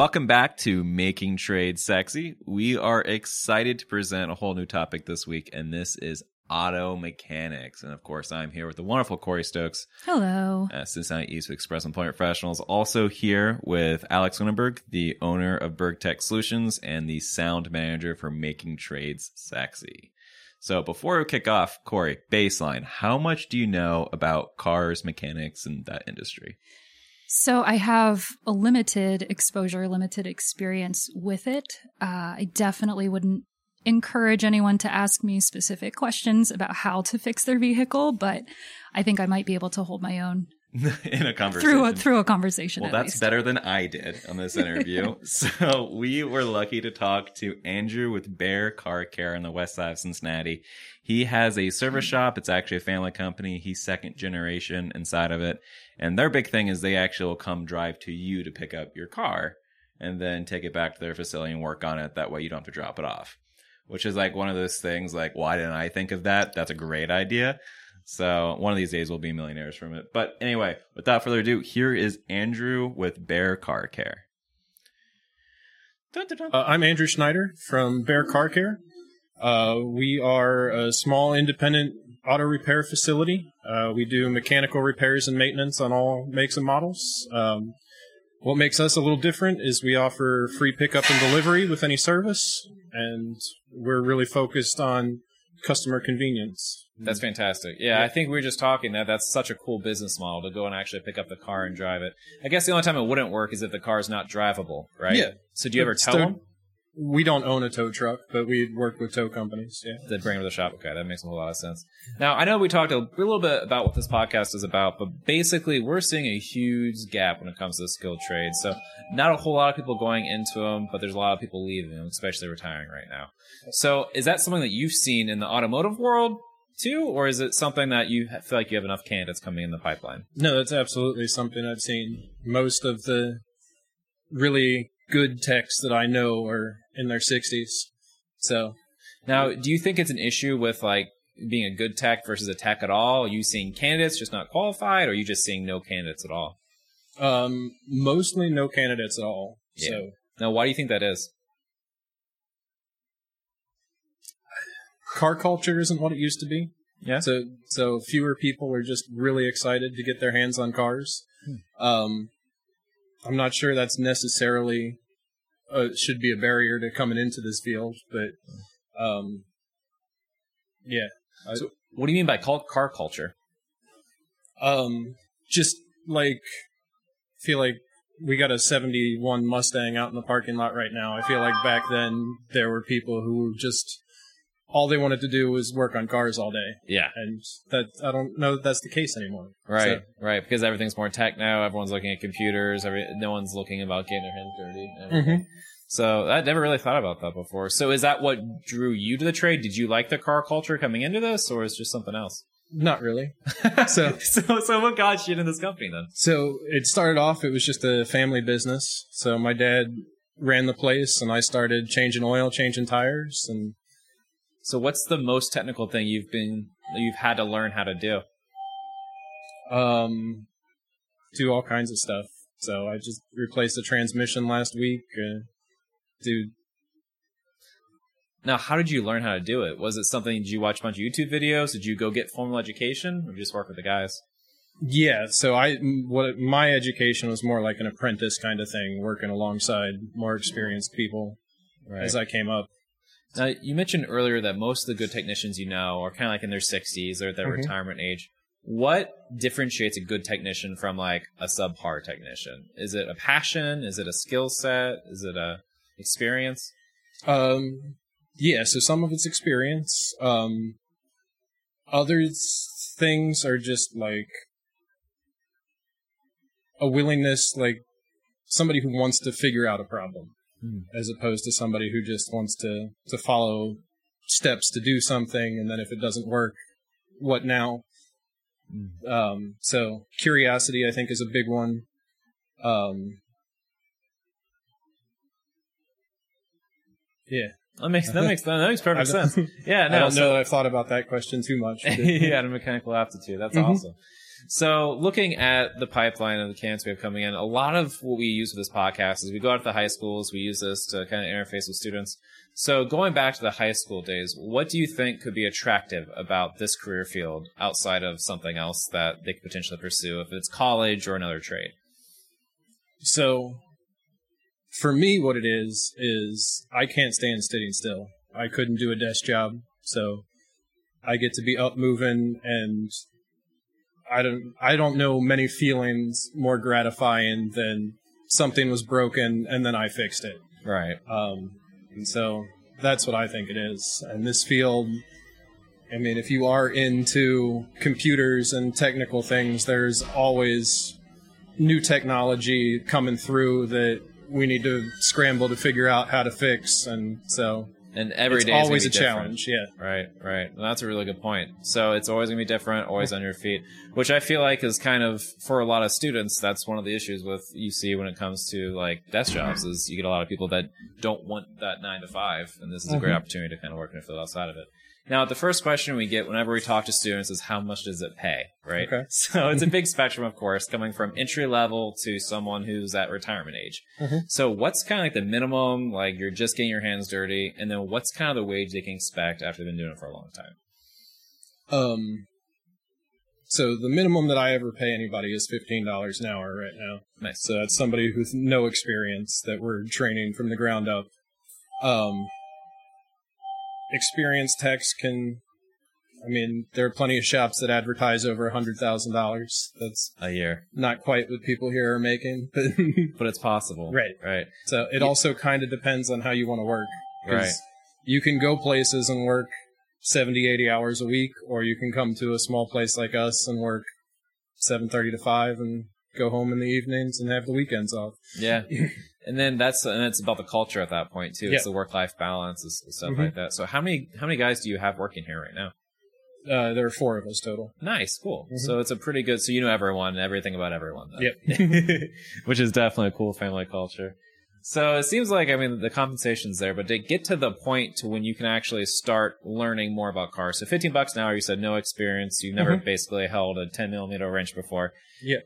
Welcome back to Making Trades Sexy. We are excited to present a whole new topic this week, and this is auto mechanics. And of course, I'm here with the wonderful Corey Stokes, Hello. uh, Cincinnati East Express Employment Professionals. Also here with Alex Winterberg, the owner of Berg Tech Solutions and the sound manager for Making Trades Sexy. So before we kick off, Corey, baseline, how much do you know about cars, mechanics, and that industry? So I have a limited exposure, limited experience with it. Uh, I definitely wouldn't encourage anyone to ask me specific questions about how to fix their vehicle, but I think I might be able to hold my own in a conversation. through a, through a conversation. Well, at that's least. better than I did on this interview. so we were lucky to talk to Andrew with Bear Car Care on the west side of Cincinnati. He has a service hmm. shop. It's actually a family company. He's second generation inside of it. And their big thing is they actually will come drive to you to pick up your car and then take it back to their facility and work on it. That way you don't have to drop it off. Which is like one of those things like, why didn't I think of that? That's a great idea. So one of these days we'll be millionaires from it. But anyway, without further ado, here is Andrew with Bear Car Care. Uh, I'm Andrew Schneider from Bear Car Care. Uh, we are a small independent auto repair facility. Uh, we do mechanical repairs and maintenance on all makes and models. Um, what makes us a little different is we offer free pickup and delivery with any service, and we're really focused on customer convenience. That's mm. fantastic. Yeah, I think we were just talking that that's such a cool business model to go and actually pick up the car and drive it. I guess the only time it wouldn't work is if the car's not drivable, right? Yeah. So do you ever It's tell the- them We don't own a tow truck, but we work with tow companies. Yeah. to bring them to the shop? Okay, that makes a whole lot of sense. Now, I know we talked a little bit about what this podcast is about, but basically we're seeing a huge gap when it comes to the skilled trades. So not a whole lot of people going into them, but there's a lot of people leaving them, especially retiring right now. So is that something that you've seen in the automotive world too, or is it something that you feel like you have enough candidates coming in the pipeline? No, that's absolutely something I've seen. Most of the really good techs that I know are in their 60s. So, Now, do you think it's an issue with like being a good tech versus a tech at all? Are you seeing candidates just not qualified, or are you just seeing no candidates at all? um, mostly no candidates at all. Yeah. So, Now, why do you think that is? car culture isn't what it used to be. Yeah. So, so fewer people are just really excited to get their hands on cars. Hmm. Um, I'm not sure that's necessarily uh, should be a barrier to coming into this field, but um, yeah, I- So- What do you mean by car culture? Um, just like feel like we got a 71 Mustang out in the parking lot right now. I feel like back then there were people who just all they wanted to do was work on cars all day, Yeah. and that I don't know that that's the case anymore. Right, So, right. Because everything's more tech now. Everyone's looking at computers. Every no one's looking about getting their hands dirty. everything. Mm-hmm. So I never really thought about that before. So is that what drew you to the trade? Did you like the car culture coming into this, or is it just something else? not really. So- so, so what got you into this company then? So it started off. It was just a family business. So my dad ran the place, and I started changing oil, changing tires, and So what's the most technical thing you've been you've had to learn how to do? um, do all kinds of stuff. So I just replaced the transmission last week. Uh, do Now, how did you learn how to do it? Was it something? Did you watch a bunch of YouTube videos? Did you go get formal education, or just work with the guys? yeah. So I what my education was more like an apprentice kind of thing, working alongside more experienced people as I came up. Now, you mentioned earlier that most of the good technicians you know are kind of like in their 60s, they're at their Mhm. retirement age. What differentiates a good technician from like a subpar technician? Is it a passion? Is it a skill set? Is it a experience? Um, yeah, so some of it's experience. Um, other things are just like a willingness, like somebody who wants to figure out a problem, Hmm. as opposed to somebody who just wants to to follow steps to do something, and then if it doesn't work, what now? Um, so curiosity, I think, is a big one. Um, yeah. That makes that makes that makes perfect sense. Yeah, no, I don't so- know that I've thought about that question too much. but- he had a mechanical aptitude. That's Mhm. awesome. So, looking at the pipeline of the candidates we have coming in, a lot of what we use for this podcast is we go out to the high schools, we use this to kind of interface with students. So, going back to the high school days, what do you think could be attractive about this career field outside of something else that they could potentially pursue, if it's college or another trade? So, for me, what it is is I can't stand sitting still. I couldn't do a desk job, so I get to be up moving, and I don't I don't know many feelings more gratifying than something was broken and then I fixed it. Right. Um, and so that's what I think it is. And this field, I mean, if you are into computers and technical things, there's always new technology coming through that we need to scramble to figure out how to fix. And so And every it's day is always a different. challenge. Yeah. Right, right. And that's a really good point. So it's always going to be different, always on your feet, which I feel like is kind of for a lot of students. That's one of the issues with UC when it comes to like desk jobs is you get a lot of people that don't want that nine to five, and this is a great Mhm. opportunity to kind of work in a field outside of it. Now, the first question we get whenever we talk to students is how much does it pay, right? Okay. So it's a big spectrum, of course, coming from entry level to someone who's at retirement age. Mhm. So what's kind of like the minimum, like you're just getting your hands dirty, and then what's kind of the wage they can expect after they've been doing it for a long time? Um, so the minimum that I ever pay anybody is fifteen dollars an hour right now. Nice. So that's somebody with no experience that we're training from the ground up. Um, experienced techs can, I mean, there are plenty of shops that advertise over a hundred thousand dollars. That's A year, not quite what people here are making, but but it's possible. Right. Right. so it also kind of depends on how you want to work. Right. You can go places and work 70, 80 hours a week, or you can come to a small place like us and work 7.30 to 5 and go home in the evenings and have the weekends off. Yeah. and then that's and it's about the culture at that point too. It's Yeah. the work life balance and stuff Mhm. like that. So how many how many guys do you have working here right now? Uh, there are four of us total. Nice, cool. Mhm. So it's a pretty good. So you know everyone, and everything about everyone. Then. Yep. Which is definitely a cool family culture. So it seems like I mean the compensation's there, but to get to the point to when you can actually start learning more about cars. So fifteen bucks an hour, you said no experience. You've never Mhm. basically held a ten millimeter wrench before. Yep.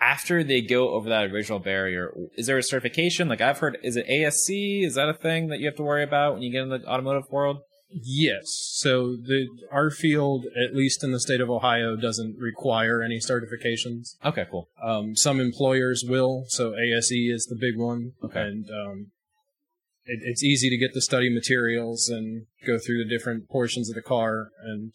After they go over that original barrier, is there a certification? Like I've heard, is it ASC? Is that a thing that you have to worry about when you get in the automotive world? Yes. So the our field, at least in the state of Ohio, doesn't require any certifications. Okay, cool. Um, some employers will. So ASE is the big one. Okay. And um, it, it's easy to get the study materials and go through the different portions of the car and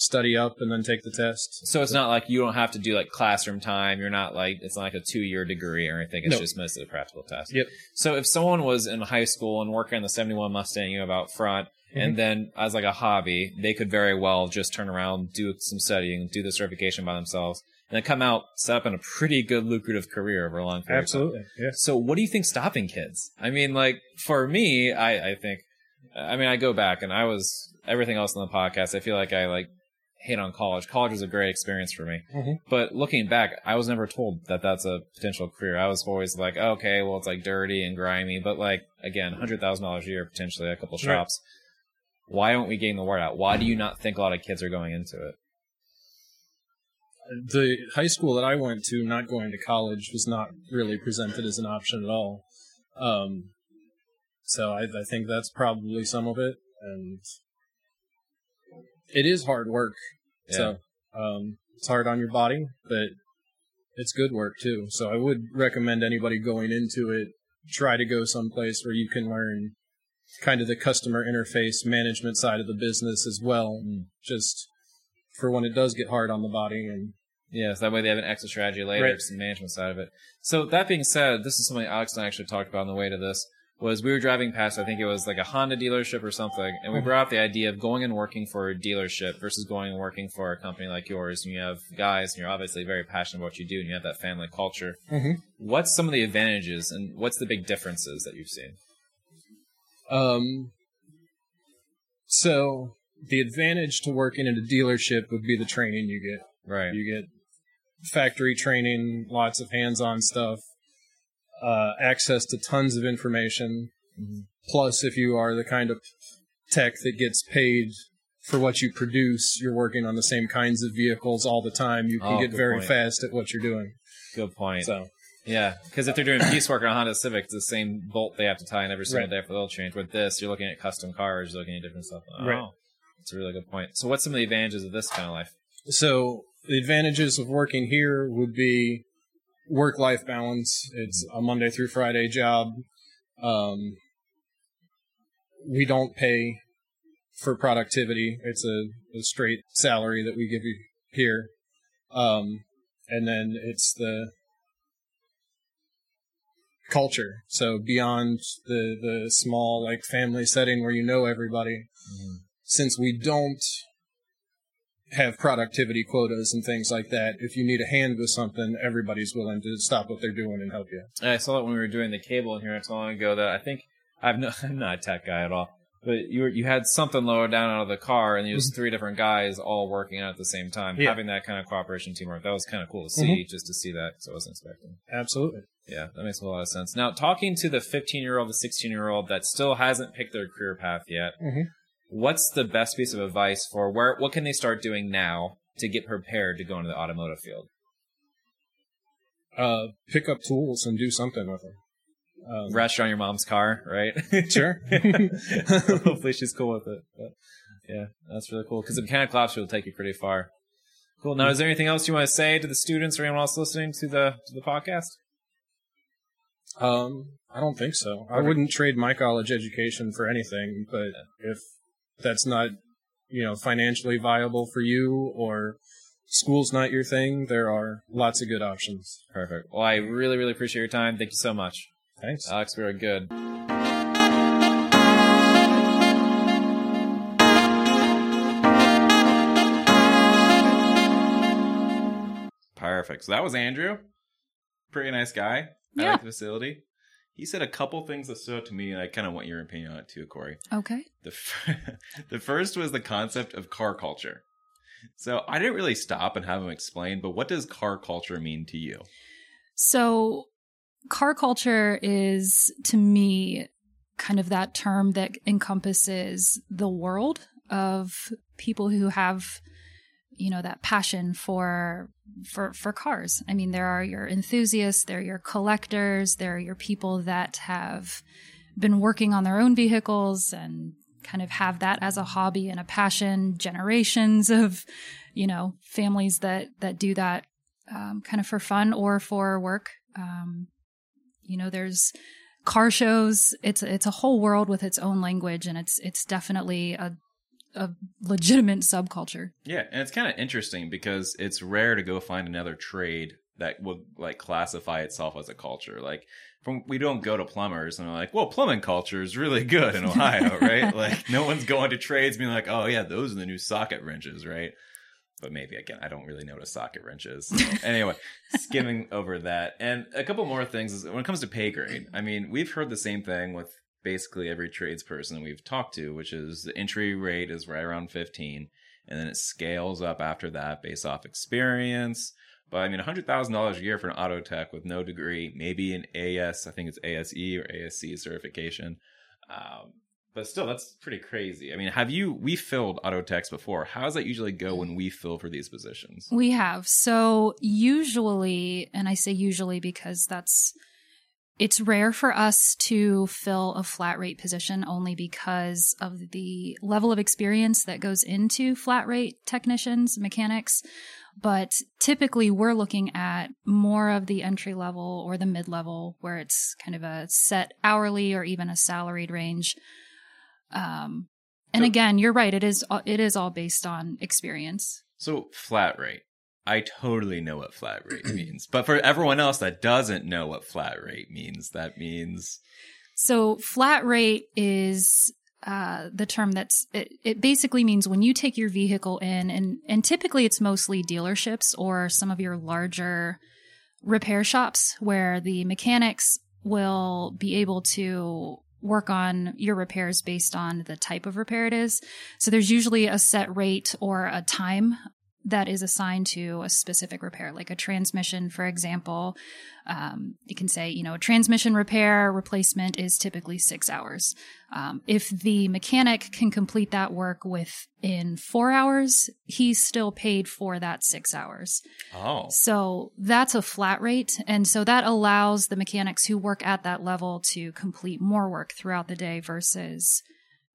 study up and then take the test. So it's not like you don't have to do like classroom time. You're not like it's not like a two year degree or anything. It's No. just mostly a practical test. Yep. So if someone was in high school and working on the 71 Mustang you have out front, Mm-hmm. and then as like a hobby, they could very well just turn around, do some studying, do the certification by themselves, and then come out, set up in a pretty good lucrative career over a long period. of time. Absolutely. Yeah. So what do you think stopping kids? I mean, like for me, I, I think, I mean, I go back and I was everything else on the podcast. I feel like I like hate on college. College was a great experience for me, Mhm. but looking back, I was never told that that's a potential career. I was always like, okay, well, it's like dirty and grimy, but like again, hundred thousand dollars a year potentially, a couple Right. shops. Why aren't we getting the word out? Why do you not think a lot of kids are going into it? The high school that I went to, not going to college, was not really presented as an option at all. Um, so I, I think that's probably some of it, and it is hard work. So um, it's hard on your body, but it's good work too. So I would recommend anybody going into it try to go someplace where you can learn kind of the customer interface management side of the business as well, Mm. just for when it does get hard on the body and Yeah, so that way they have an exit strategy later, Right. the management side of it. So that being said, this is something Alex and I actually talked about on the way to this. Was we were driving past, I think it was like a Honda dealership or something, and we Mhm. brought up the idea of going and working for a dealership versus going and working for a company like yours. And you have guys, and you're obviously very passionate about what you do, and you have that family culture. Mhm. What's some of the advantages, and what's the big differences that you've seen? Um, so the advantage to working in a dealership would be the training you get. Right. You get factory training, lots of hands-on stuff, uh, access to tons of information. Mhm. Plus, if you are the kind of tech that gets paid for what you produce, you're working on the same kinds of vehicles all the time. You can Oh, get very point. fast at what you're doing. Good point. So Yeah, because if they're doing piecework on a Honda Civic, it's the same bolt they have to tie in every single Right. day for the oil change. With this, you're looking at custom cars, you're looking at different stuff. Oh, Right. that's a really good point. So, what's some of the advantages of this kind of life? So the advantages of working here would be work-life balance. It's a Monday through Friday job. Um, we don't pay for productivity. It's a, a straight salary that we give you here. Um, and then it's the culture. So beyond the, the small, like family setting where you know everybody, since we don't have productivity quotas and things like that. If you need a hand with something, everybody's willing to stop what they're doing and help you. I saw it when we were doing the cable in here not so long ago. That I think I've no, I'm not a tech guy at all, but you were, you had something lower down out of the car, and there was three different guys all working out at the same time, Yeah. having that kind of cooperation teamwork. That was kind of cool to see, just to see that. because I wasn't expecting. Absolutely. Yeah, that makes a lot of sense. Now, talking to the 15 year old, the 16 year old that still hasn't picked their career path yet, Mhm. What's the best piece of advice for where? What can they start doing now to get prepared to go into the automotive field? Uh, pick up tools and do something with them. Um, Rush on your mom's car, right? Sure. Hopefully, she's cool with it. But yeah, that's really cool because the mechanical option will take you pretty far. Cool. Now, is there anything else you want to say to the students or anyone else listening to the to the podcast? Um, I don't think so. I wouldn't trade my college education for anything, but if that's not, you know, financially viable for you or school's not your thing, there are lots of good options. Perfect. Well, I really, really appreciate your time. Thank you so much. Thanks. Alex, we are good. Perfect. So that was Andrew. Pretty nice guy. I Yeah. like the facility. He said a couple things that stood out to me, and I kind of want your opinion on it too, Corey. Okay. The f- the first was the concept of car culture. So I didn't really stop and have him explain, but what does car culture mean to you? So, car culture is to me kind of that term that encompasses the world of people who have you know that passion for for for cars. I mean, there are your enthusiasts, there are your collectors, there are your people that have been working on their own vehicles and kind of have that as a hobby and a passion. Generations of you know families that that do that um, kind of for fun or for work. Um, you know, there's car shows. It's it's a whole world with its own language, and it's it's definitely a a legitimate subculture. Yeah, and it's kind of interesting because it's rare to go find another trade that would like classify itself as a culture. Like from we don't go to plumbers and we're like, well, plumbing culture is really good in Ohio, right? Like no one's going to trades being like, oh yeah, those are the new socket wrenches, right? But maybe again, I don't really know what a socket wrench is. So, anyway, skimming over that, and a couple more things is when it comes to pay grade. I mean, we've heard the same thing with basically every tradesperson we've talked to, which is the entry rate is right around 15 and then it scales up after that based off experience. But I mean, $100,000 a year for an auto tech with no degree, maybe an AS, I think it's ASE or ASC certification. Um, but still, that's pretty crazy. I mean, have you, we filled auto techs before. How does that usually go when we fill for these positions? We have. So usually, and I say usually because that's it's rare for us to fill a flat rate position only because of the level of experience that goes into flat rate technicians, mechanics. But typically we're looking at more of the entry level or the mid level where it's kind of a set hourly or even a salaried range. Um, and So- again, you're right. It is, it is all based on experience. So, flat rate. I totally know what flat rate means. But for everyone else that doesn't know what flat rate means, that means So flat rate is uh, the term that's it, it basically means when you take your vehicle in and and typically it's mostly dealerships or some of your larger repair shops where the mechanics will be able to work on your repairs based on the type of repair it is. So there's usually a set rate or a time that is assigned to a specific repair, like a transmission, for example. Um, you can say, you know, a transmission repair replacement is typically six hours. Um, if the mechanic can complete that work within four hours, he's still paid for that six hours. Oh. So that's a flat rate. And so that allows the mechanics who work at that level to complete more work throughout the day versus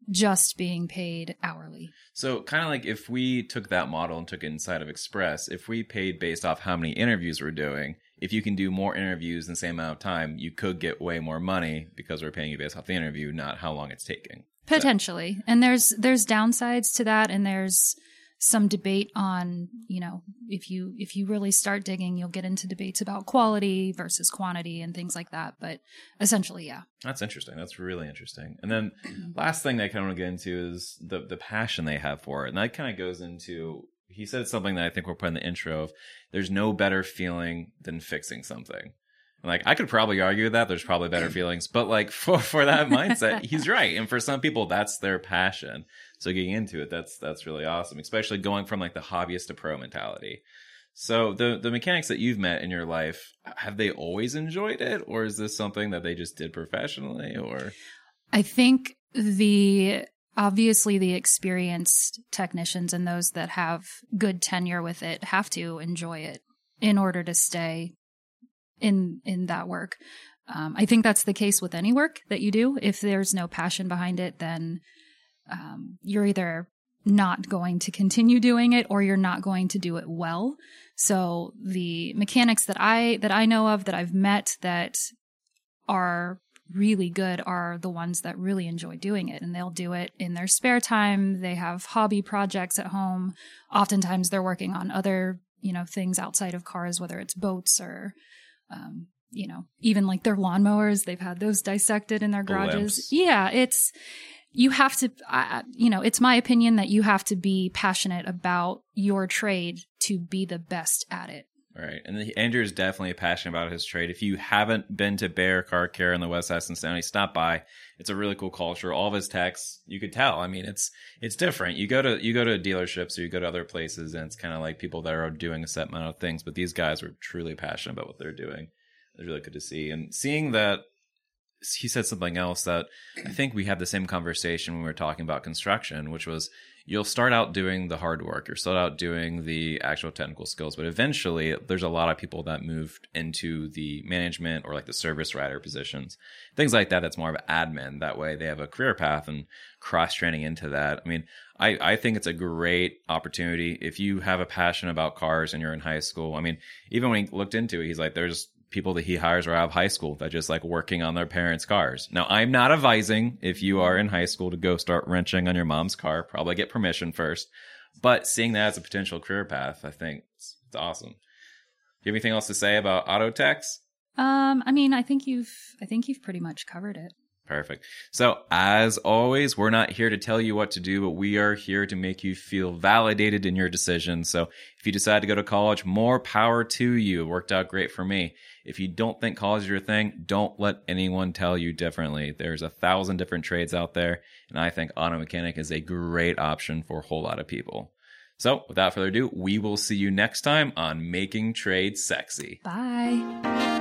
just being paid hourly. So, kind of like if we took that model and took it inside of Express, if we paid based off how many interviews we're doing, if you can do more interviews in the same amount of time, you could get way more money because we're paying you based off the interview, not how long it's taking. Potentially. And there's there's downsides to that and there's some debate on, you know, if you if you really start digging, you'll get into debates about quality versus quantity and things like that, but essentially, yeah. That's interesting. That's really interesting. And then last thing that I kind of want to get into is the the passion they have for it. And that kind of goes into he said something that I think we'll put in the intro of there's no better feeling than fixing something. Like I could probably argue that there's probably better feelings, but like for for that mindset, he's right. And for some people that's their passion. So getting into it, that's that's really awesome, especially going from like the hobbyist to pro mentality. So the the mechanics that you've met in your life, have they always enjoyed it or is this something that they just did professionally or I think the obviously the experienced technicians and those that have good tenure with it have to enjoy it in order to stay in in that work. Um, I think that's the case with any work that you do. If there's no passion behind it, then um, you're either not going to continue doing it or you're not going to do it well. So the mechanics that I that I know of that I've met that are really good are the ones that really enjoy doing it and they'll do it in their spare time. They have hobby projects at home. Oftentimes they're working on other, you know, things outside of cars, whether it's boats or um, you know, even like their lawnmowers, they've had those dissected in their garages. Blimps. Yeah, it's you have to uh, you know it's my opinion that you have to be passionate about your trade to be the best at it Right. And the, Andrew is definitely passionate about his trade. If you haven't been to Bear Car Care in the West Cincinnati, stop by. It's a really cool culture. All of his techs, you could tell. I mean, it's it's different. You go to you go to dealerships or you go to other places and it's kind of like people that are doing a set amount of things, but these guys are truly passionate about what they're doing. It's really good to see. And seeing that he said something else that I think we had the same conversation when we were talking about construction, which was you'll start out doing the hard work, you'll start out doing the actual technical skills, but eventually there's a lot of people that moved into the management or like the service writer positions, things like that. That's more of admin. That way they have a career path and cross training into that. I mean, I, I think it's a great opportunity if you have a passion about cars and you're in high school. I mean, even when he looked into it, he's like, there's people that he hires are out of high school that just like working on their parents' cars. Now, I'm not advising if you are in high school to go start wrenching on your mom's car, probably get permission first. But seeing that as a potential career path, I think it's, it's awesome. Do you have anything else to say about auto techs? um i mean i think you've i think you've pretty much covered it Perfect. So, as always, we're not here to tell you what to do, but we are here to make you feel validated in your decision. So, if you decide to go to college, more power to you. It worked out great for me. If you don't think college is your thing, don't let anyone tell you differently. There's a thousand different trades out there, and I think auto mechanic is a great option for a whole lot of people. So, without further ado, we will see you next time on Making Trades Sexy. bye